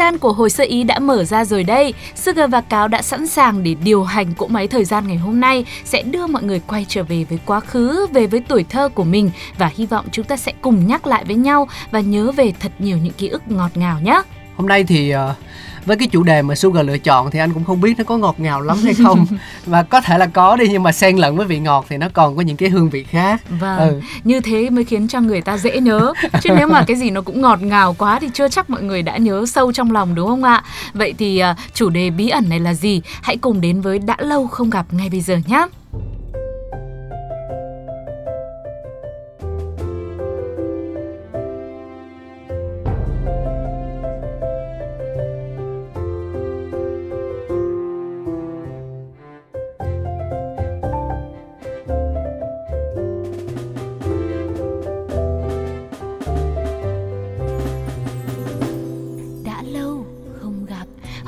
Gian của hồi sơ ý đã mở ra rồi đây. Sugar và Cáo đã sẵn sàng để điều hành cỗ máy thời gian ngày hôm nay sẽ đưa mọi người quay trở về với quá khứ, về với tuổi thơ của mình và hy vọng chúng ta sẽ cùng nhắc lại với nhau và nhớ về thật nhiều những ký ức ngọt ngào nhé. Hôm nay thì ờ, với cái chủ đề mà Sugar lựa chọn thì anh cũng không biết nó có ngọt ngào lắm hay không và có thể là có đi nhưng mà xen lẫn với vị ngọt thì nó còn có những cái hương vị khác Vâng, Ừ. như thế mới khiến cho người ta dễ nhớ. Chứ nếu mà cái gì nó cũng ngọt ngào quá thì chưa chắc mọi người đã nhớ sâu trong lòng đúng không ạ? Vậy thì à, chủ đề bí ẩn này là gì? Hãy cùng đến với đã lâu không gặp ngay bây giờ nhé.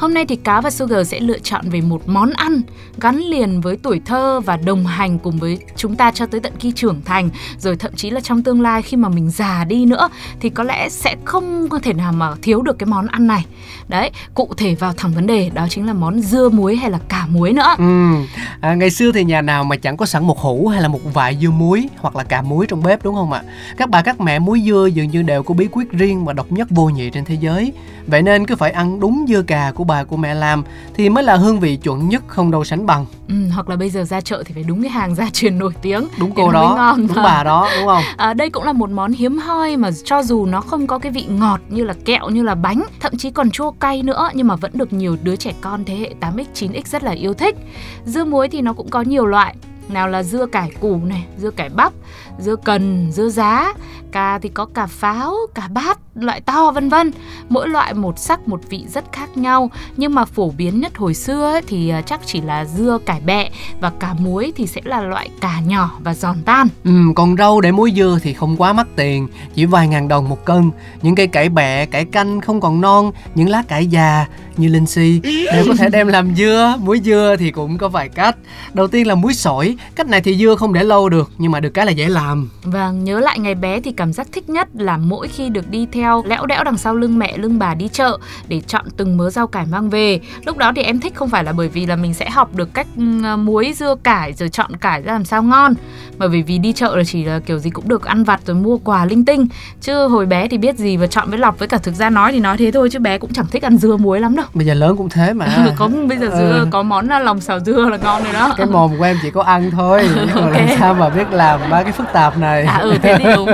Hôm nay thì Cá và Sugar sẽ lựa chọn về một món ăn gắn liền với tuổi thơ và đồng hành cùng với chúng ta cho tới tận khi trưởng thành, rồi thậm chí là trong tương lai khi mà mình già đi nữa thì có lẽ sẽ không có thể nào mà thiếu được cái món ăn này. Đấy, cụ thể vào thẳng vấn đề đó chính là món dưa muối hay là cà muối nữa. Ừ. À, ngày xưa thì nhà nào mà chẳng có sẵn một hũ hay là một vài dưa muối hoặc là cà muối trong bếp đúng không ạ? Các bà các mẹ muối dưa dường như đều có bí quyết riêng và độc nhất vô nhị trên thế giới. Vậy nên cứ phải ăn đúng dưa cà của bà của mẹ làm thì mới là hương vị chuẩn nhất không đâu sánh bằng. Ừ, hoặc là bây giờ ra chợ thì phải đúng cái hàng gia truyền nổi tiếng. Đúng cô đó, ngon. đúng bà đó đúng không? À, đây cũng là một món hiếm hoi mà cho dù nó không có cái vị ngọt như là kẹo như là bánh thậm chí còn chua cay nữa nhưng mà vẫn được nhiều đứa trẻ con thế hệ 8x 9x rất là yêu thích dưa muối thì nó cũng có nhiều loại nào là dưa cải củ này dưa cải bắp dưa cần dưa giá cà thì có cà pháo cà bát loại to vân vân mỗi loại một sắc một vị rất khác nhau nhưng mà phổ biến nhất hồi xưa ấy, thì à, chắc chỉ là dưa cải bẹ và cà muối thì sẽ là loại cà nhỏ và giòn tan Ừ, còn rau để muối dưa thì không quá mắc tiền, chỉ vài ngàn đồng một cân. Những cây cải bẹ, cải canh không còn non, những lá cải già như linh si đều có thể đem làm dưa. Muối dưa thì cũng có vài cách. Đầu tiên là muối sỏi, cách này thì dưa không để lâu được nhưng mà được cái là dễ làm. Vâng, nhớ lại ngày bé thì cảm giác thích nhất là mỗi khi được đi theo lẽo đẽo đằng sau lưng mẹ lưng bà đi chợ để chọn từng mớ rau cải mang về. Lúc đó thì em thích không phải là bởi vì là mình sẽ học được cách ừ, muối dưa cải rồi chọn cải ra làm sao ngon mà bởi vì đi chợ là chỉ là kiểu gì cũng được ăn vặt rồi mua quà linh tinh chứ hồi bé thì biết gì và chọn với lọc với cả thực ra nói thì nói thế thôi chứ bé cũng chẳng thích ăn dưa muối lắm đâu Bây giờ lớn cũng thế mà. có bây giờ Ừ. dưa có món là lòng xào dưa là ngon rồi đó Cái mồm của em chỉ có ăn thôi, nhưng mà làm sao mà biết làm ba cái phức tạp này. à ừ thế thì đúng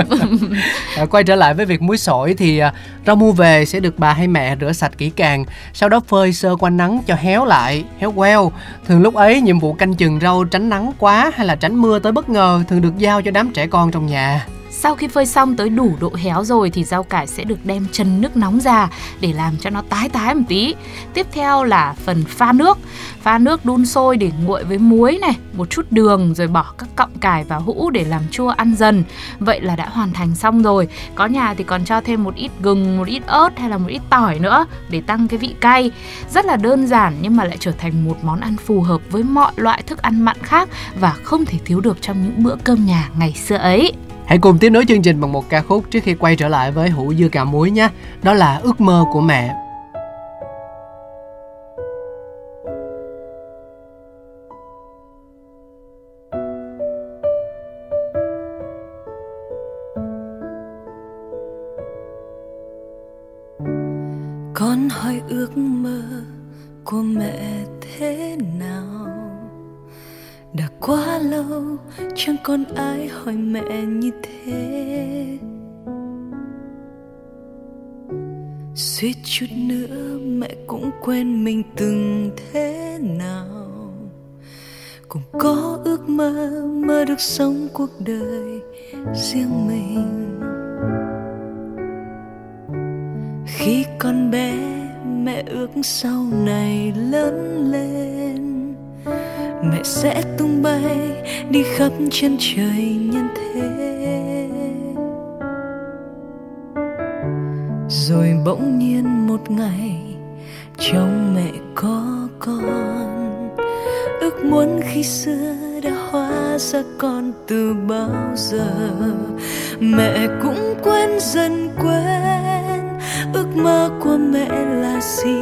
quay trở lại với việc muối sỏi thì à, rau mua về sẽ được bà hay mẹ rửa sạch kỹ càng, sau đó phơi sơ qua nắng cho héo lại, héo queo. Thường lúc ấy nhiệm vụ canh chừng rau tránh nắng quá hay là tránh mưa tới bất ngờ thường được giao cho đám trẻ con trong nhà. Sau khi phơi xong tới đủ độ héo rồi thì rau cải sẽ được đem chân nước nóng ra để làm cho nó tái tái một tí. Tiếp theo là phần pha nước. Pha nước đun sôi để nguội với muối này, một chút đường rồi bỏ các cọng cải vào hũ để làm chua ăn dần. Vậy là đã hoàn thành xong rồi. Có nhà thì còn cho thêm một ít gừng, một ít ớt hay là một ít tỏi nữa để tăng cái vị cay. Rất là đơn giản nhưng mà lại trở thành một món ăn phù hợp với mọi loại thức ăn mặn khác và không thể thiếu được trong những bữa cơm nhà ngày xưa ấy. Hãy cùng tiếp nối chương trình bằng một ca khúc trước khi quay trở lại với hũ dưa cà muối nhé. Đó là ước mơ của mẹ. con hỏi ước mơ của mẹ thế nào quá lâu, chẳng còn ai hỏi mẹ như thế. Suýt chút nữa mẹ cũng quên mình từng thế nào. Cũng có ước mơ mơ được sống cuộc đời riêng mình. Khi con bé mẹ ước sau này lớn lên lại sẽ tung bay đi khắp chân trời nhân thế. Rồi bỗng nhiên một ngày, trong mẹ có con, ước muốn khi xưa đã hóa ra con từ bao giờ. Mẹ cũng quên dần quên ước mơ của mẹ là gì?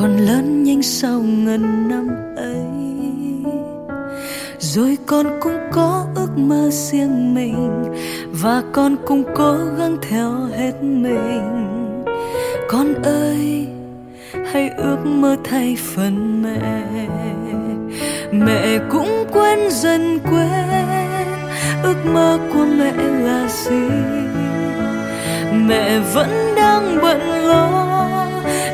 Con lớn nhanh sau ngần năm ấy. Rồi con cũng có ước mơ riêng mình, và con cũng cố gắng theo hết mình. Con ơi, hãy ước mơ thay phần mẹ. Mẹ cũng quên dần quên ước mơ của mẹ là gì? Mẹ vẫn đang bận lo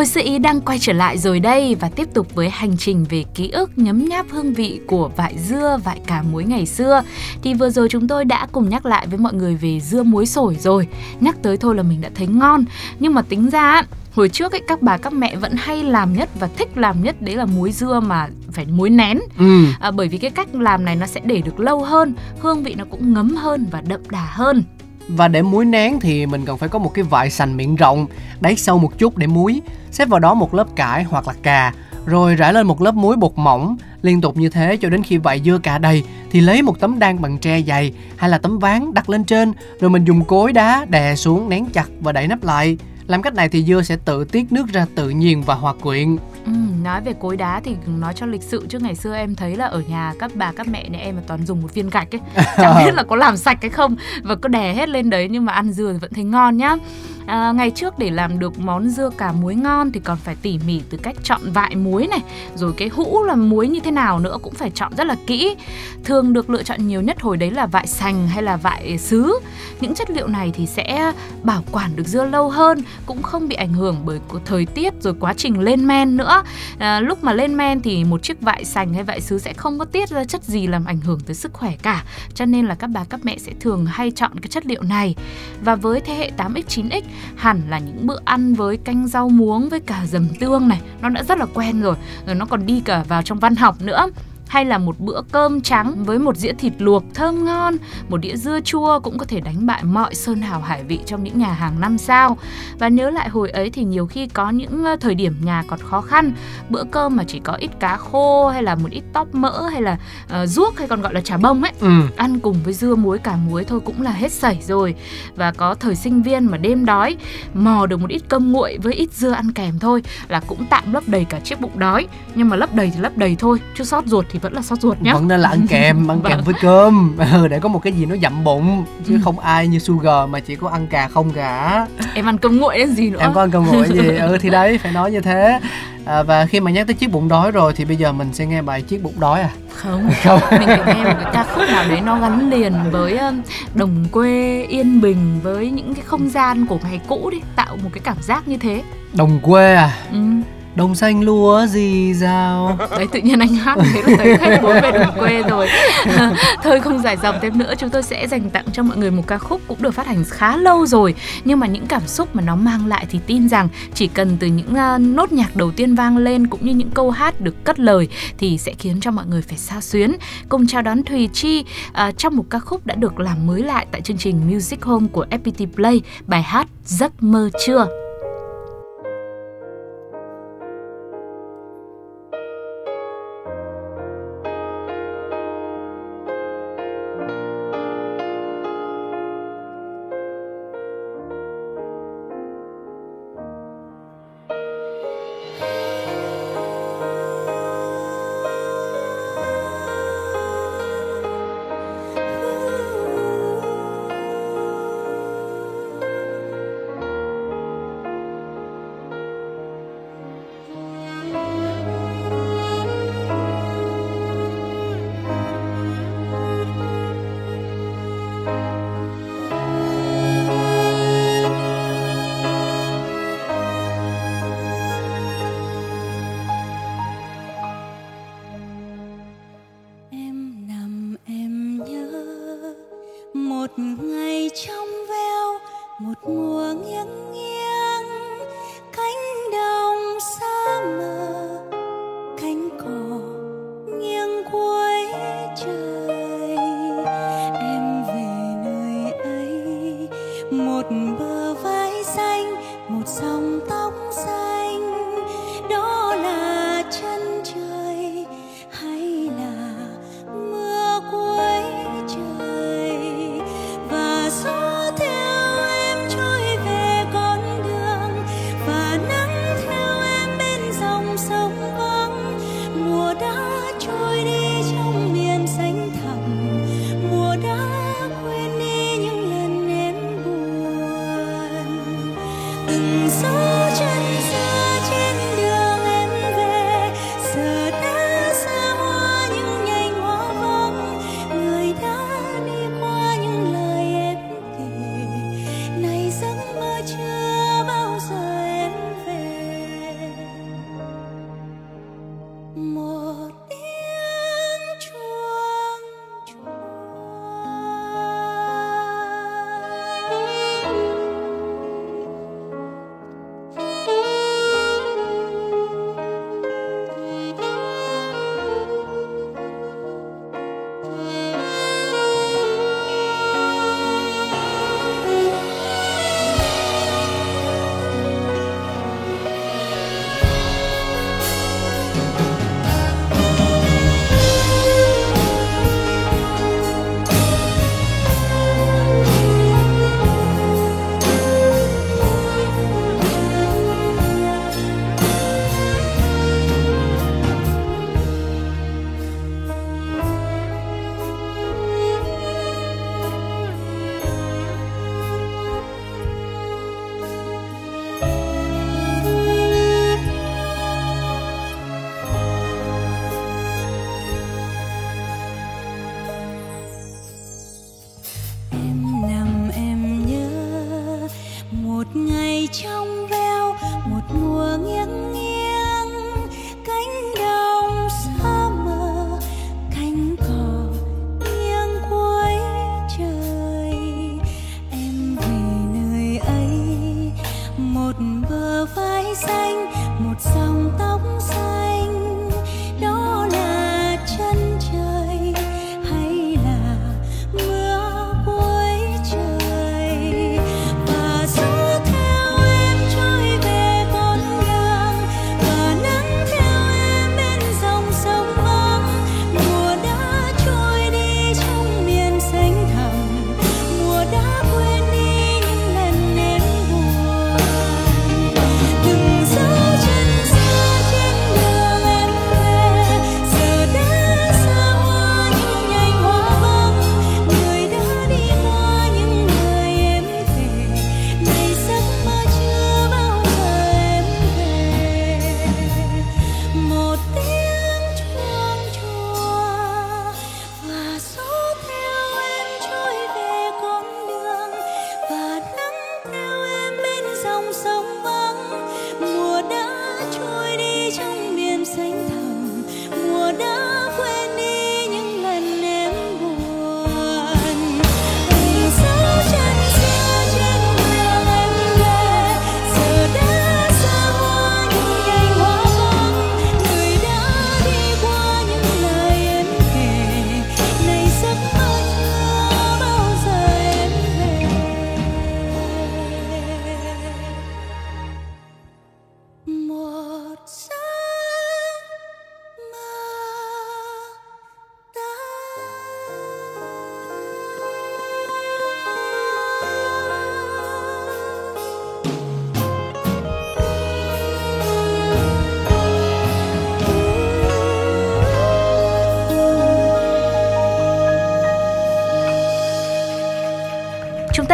Hồi sự ý đang quay trở lại rồi đây và tiếp tục với hành trình về ký ức nhấm nháp hương vị của vải dưa, vải cà muối ngày xưa. Thì vừa rồi chúng tôi đã cùng nhắc lại với mọi người về dưa muối sổi rồi. Nhắc tới thôi là mình đã thấy ngon. Nhưng mà tính ra hồi trước ấy các bà các mẹ vẫn hay làm nhất và thích làm nhất đấy là muối dưa mà phải muối nén ừ à, bởi vì cái cách làm này nó sẽ để được lâu hơn hương vị nó cũng ngấm hơn và đậm đà hơn và để muối nén thì mình cần phải có một cái vại sành miệng rộng, đáy sâu một chút để muối, xếp vào đó một lớp cải hoặc là cà, rồi rải lên một lớp muối bột mỏng, liên tục như thế cho đến khi vại dưa cà đầy thì lấy một tấm đan bằng tre dày hay là tấm ván đặt lên trên, rồi mình dùng cối đá đè xuống nén chặt và đậy nắp lại. Làm cách này thì dưa sẽ tự tiết nước ra tự nhiên và hòa quyện. Ừ, nói về cối đá thì nói cho lịch sự chứ ngày xưa em thấy là ở nhà các bà các mẹ nhà em là toàn dùng một viên gạch ấy chẳng biết là có làm sạch hay không và có đè hết lên đấy nhưng mà ăn dưa thì vẫn thấy ngon nhá à, ngày trước để làm được món dưa cà muối ngon thì còn phải tỉ mỉ từ cách chọn vại muối này rồi cái hũ làm muối như thế nào nữa cũng phải chọn rất là kỹ. Thường được lựa chọn nhiều nhất hồi đấy là vại sành hay là vại sứ những chất liệu này thì sẽ bảo quản được dưa lâu hơn cũng không bị ảnh hưởng bởi thời tiết rồi quá trình lên men nữa. À, lúc mà lên men thì một chiếc vại sành hay vại sứ sẽ không có tiết ra chất gì làm ảnh hưởng tới sức khỏe cả. Cho nên là các bà các mẹ sẽ thường hay chọn cái chất liệu này. Và với thế hệ 8x 9x hẳn là những bữa ăn với canh rau muống với cả dầm tương này, nó đã rất là quen rồi. Rồi nó còn đi cả vào trong văn học nữa hay là một bữa cơm trắng với một dĩa thịt luộc thơm ngon, một đĩa dưa chua cũng có thể đánh bại mọi sơn hào hải vị trong những nhà hàng năm sao. Và nhớ lại hồi ấy thì nhiều khi có những thời điểm nhà còn khó khăn, bữa cơm mà chỉ có ít cá khô hay là một ít tóp mỡ hay là uh, ruốc hay còn gọi là chả bông ấy, ừ. ăn cùng với dưa muối cả muối thôi cũng là hết sảy rồi. Và có thời sinh viên mà đêm đói mò được một ít cơm nguội với ít dưa ăn kèm thôi là cũng tạm lấp đầy cả chiếc bụng đói. Nhưng mà lấp đầy thì lấp đầy thôi, chứ sót ruột thì vẫn là sót ruột nhá. vẫn nên là ăn kèm ăn kèm Vâng. với cơm ừ, để có một cái gì nó dặm bụng chứ Ừ. không ai như sugar mà chỉ có ăn cà không cả Em ăn cơm nguội đến gì nữa? em có ăn cơm nguội gì ừ thì đấy phải nói như thế à, và khi mà nhắc tới chiếc bụng đói rồi thì bây giờ mình sẽ nghe bài chiếc bụng đói à không không mình phải nghe một cái ca khúc nào đấy nó gắn liền với đồng quê yên bình với những cái không gian của ngày cũ đi tạo một cái cảm giác như thế đồng quê à ừ. Đồng xanh lúa gì rào đấy tự nhiên anh hát thế là thấy hết muốn về đồng quê rồi. Thôi không dài dòng thêm nữa chúng tôi sẽ dành tặng cho mọi người một ca khúc cũng được phát hành khá lâu rồi. Nhưng mà những cảm xúc mà nó mang lại thì tin rằng chỉ cần từ những uh, nốt nhạc đầu tiên vang lên cũng như những câu hát được cất lời thì sẽ khiến cho mọi người phải sao xuyến. Cùng chào đón Thùy Chi uh, trong một ca khúc đã được làm mới lại tại chương trình Music Home của FPT Play bài hát Giấc mơ chưa xanh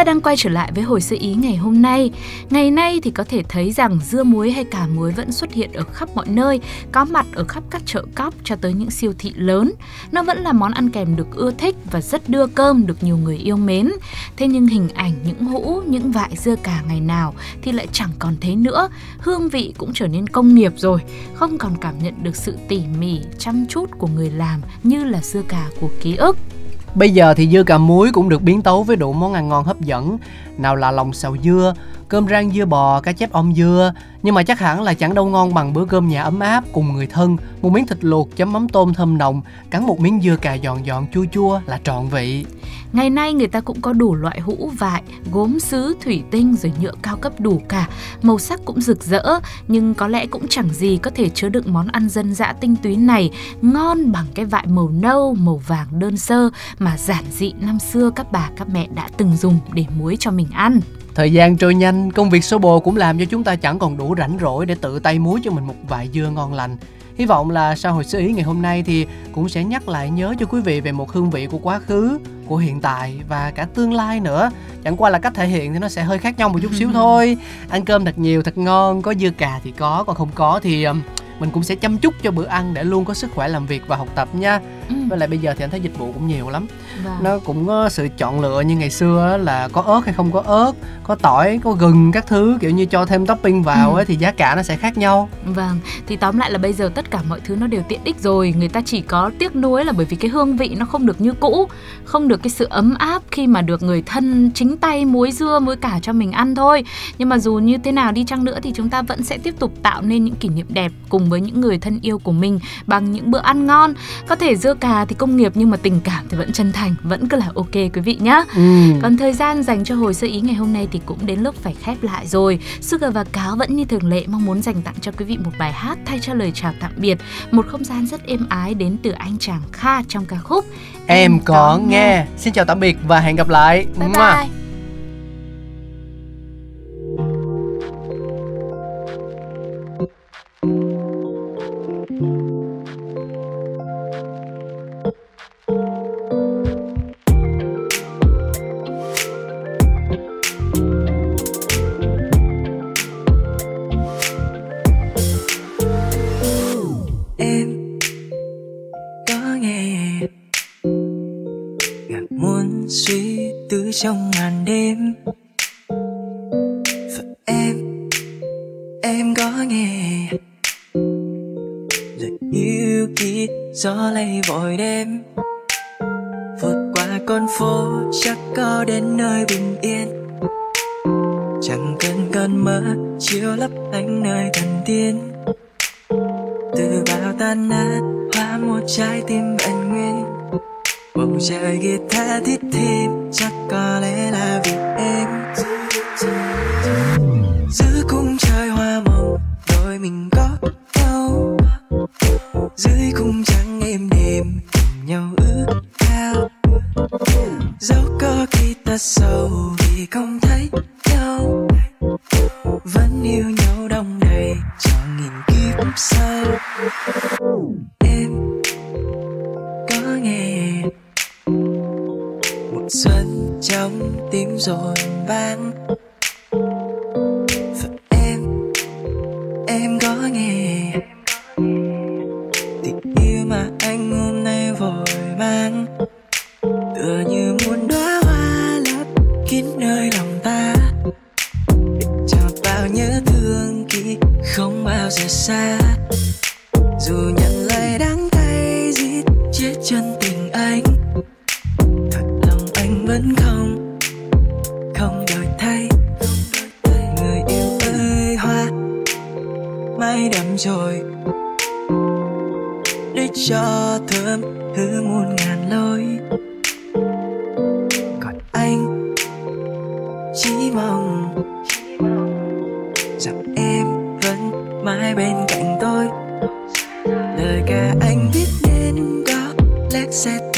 đang quay trở lại với hồi sơ ý ngày hôm nay. Ngày nay thì có thể thấy rằng dưa muối hay cà muối vẫn xuất hiện ở khắp mọi nơi, có mặt ở khắp các chợ cóc cho tới những siêu thị lớn. Nó vẫn là món ăn kèm được ưa thích và rất đưa cơm được nhiều người yêu mến. Thế nhưng hình ảnh những hũ, những vại dưa cà ngày nào thì lại chẳng còn thế nữa. Hương vị cũng trở nên công nghiệp rồi, không còn cảm nhận được sự tỉ mỉ, chăm chút của người làm như là dưa cà của ký ức. Bây giờ thì dưa cà muối cũng được biến tấu với đủ món ăn ngon hấp dẫn. Nào là lòng xào dưa, cơm rang dưa bò, cá chép ong dưa. Nhưng mà chắc hẳn là chẳng đâu ngon bằng bữa cơm nhà ấm áp cùng người thân Một miếng thịt luộc chấm mắm tôm thơm nồng Cắn một miếng dưa cà giòn giòn chua chua là trọn vị. Ngày nay người ta cũng có đủ loại hũ vại, gốm sứ, thủy tinh rồi nhựa cao cấp đủ cả, màu sắc cũng rực rỡ, nhưng có lẽ cũng chẳng gì có thể chứa đựng món ăn dân dã tinh túy này. Ngon bằng cái vại màu nâu, màu vàng đơn sơ mà giản dị năm xưa các bà các mẹ đã từng dùng để muối cho mình ăn. Thời gian trôi nhanh, công việc xô bồ cũng làm cho chúng ta chẳng còn đủ rảnh rỗi để tự tay muối cho mình một vài dưa ngon lành. Hy vọng là sau hồi sơ ý ngày hôm nay thì cũng sẽ nhắc lại nhớ cho quý vị về một hương vị của quá khứ, của hiện tại và cả tương lai nữa. Chẳng qua là cách thể hiện thì nó sẽ hơi khác nhau một chút xíu thôi. Ăn cơm thật nhiều, thật ngon, có dưa cà thì có, còn không có thì mình cũng sẽ chăm chút cho bữa ăn để luôn có sức khỏe làm việc và học tập nha ừ. với lại bây giờ thì anh thấy dịch vụ cũng nhiều lắm vâng. nó cũng có sự chọn lựa như ngày xưa là có ớt hay không có ớt có tỏi có gừng các thứ kiểu như cho thêm topping vào ừ. ấy, thì giá cả nó sẽ khác nhau vâng thì tóm lại là bây giờ tất cả mọi thứ nó đều tiện ích rồi người ta chỉ có tiếc nuối là bởi vì cái hương vị nó không được như cũ không được cái sự ấm áp khi mà được người thân chính tay muối dưa muối cả cho mình ăn thôi nhưng mà dù như thế nào đi chăng nữa thì chúng ta vẫn sẽ tiếp tục tạo nên những kỷ niệm đẹp cùng với những người thân yêu của mình bằng những bữa ăn ngon có thể dưa cà thì công nghiệp nhưng mà tình cảm thì vẫn chân thành vẫn cứ là ok quý vị nhé ừ. còn thời gian dành cho hồi sơ ý ngày hôm nay thì cũng đến lúc phải khép lại rồi. Sugar và Cáo vẫn như thường lệ mong muốn dành tặng cho quý vị một bài hát thay cho lời chào tạm biệt. Một không gian rất êm ái đến từ anh chàng Kha trong ca khúc Em, em có, có nghe. nghe. Xin chào tạm biệt và hẹn gặp lại. Bye bye trong ngàn đêm. Và em em có nghe lời yêu kia gió lay vội đêm con phố chắc có đến nơi bình yên. Chẳng cần cơn mơ, chiếu lấp lánh nơi thần tiên. Từ bao tan nát, hóa một trái tim vẹn nguyên. Bầu trời guitar thiết thêm, chắc có lẽ là vì em. Khi sâu vì không thấy nhau. Vẫn yêu nhau đông đầy cho nghìn kiếp sau. Em có nghe một xuân trong tim rồi vang. Và em em có nghe tình yêu mà anh hôm nay vội mang. Lẽ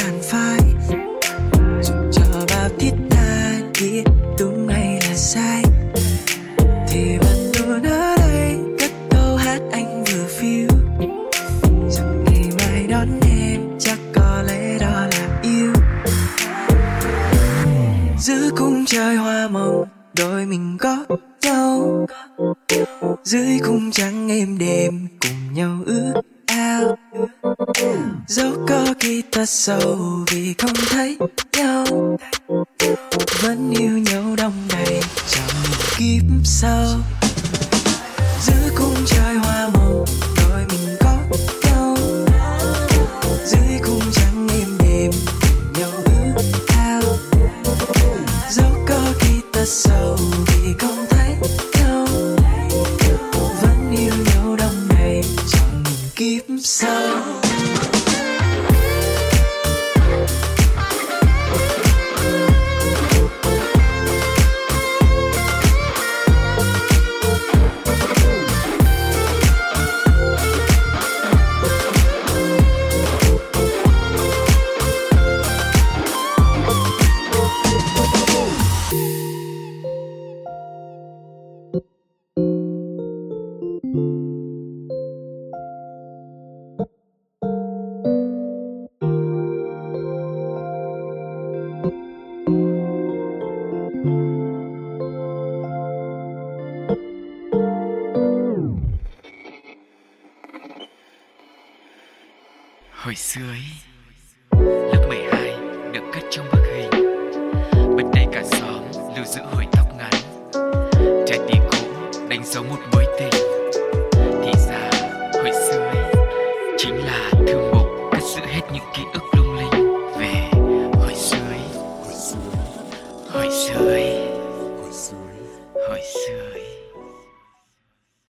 rất sâu vì không thấy nhau. Vẫn yêu nhau đông đầy trong kiếp sau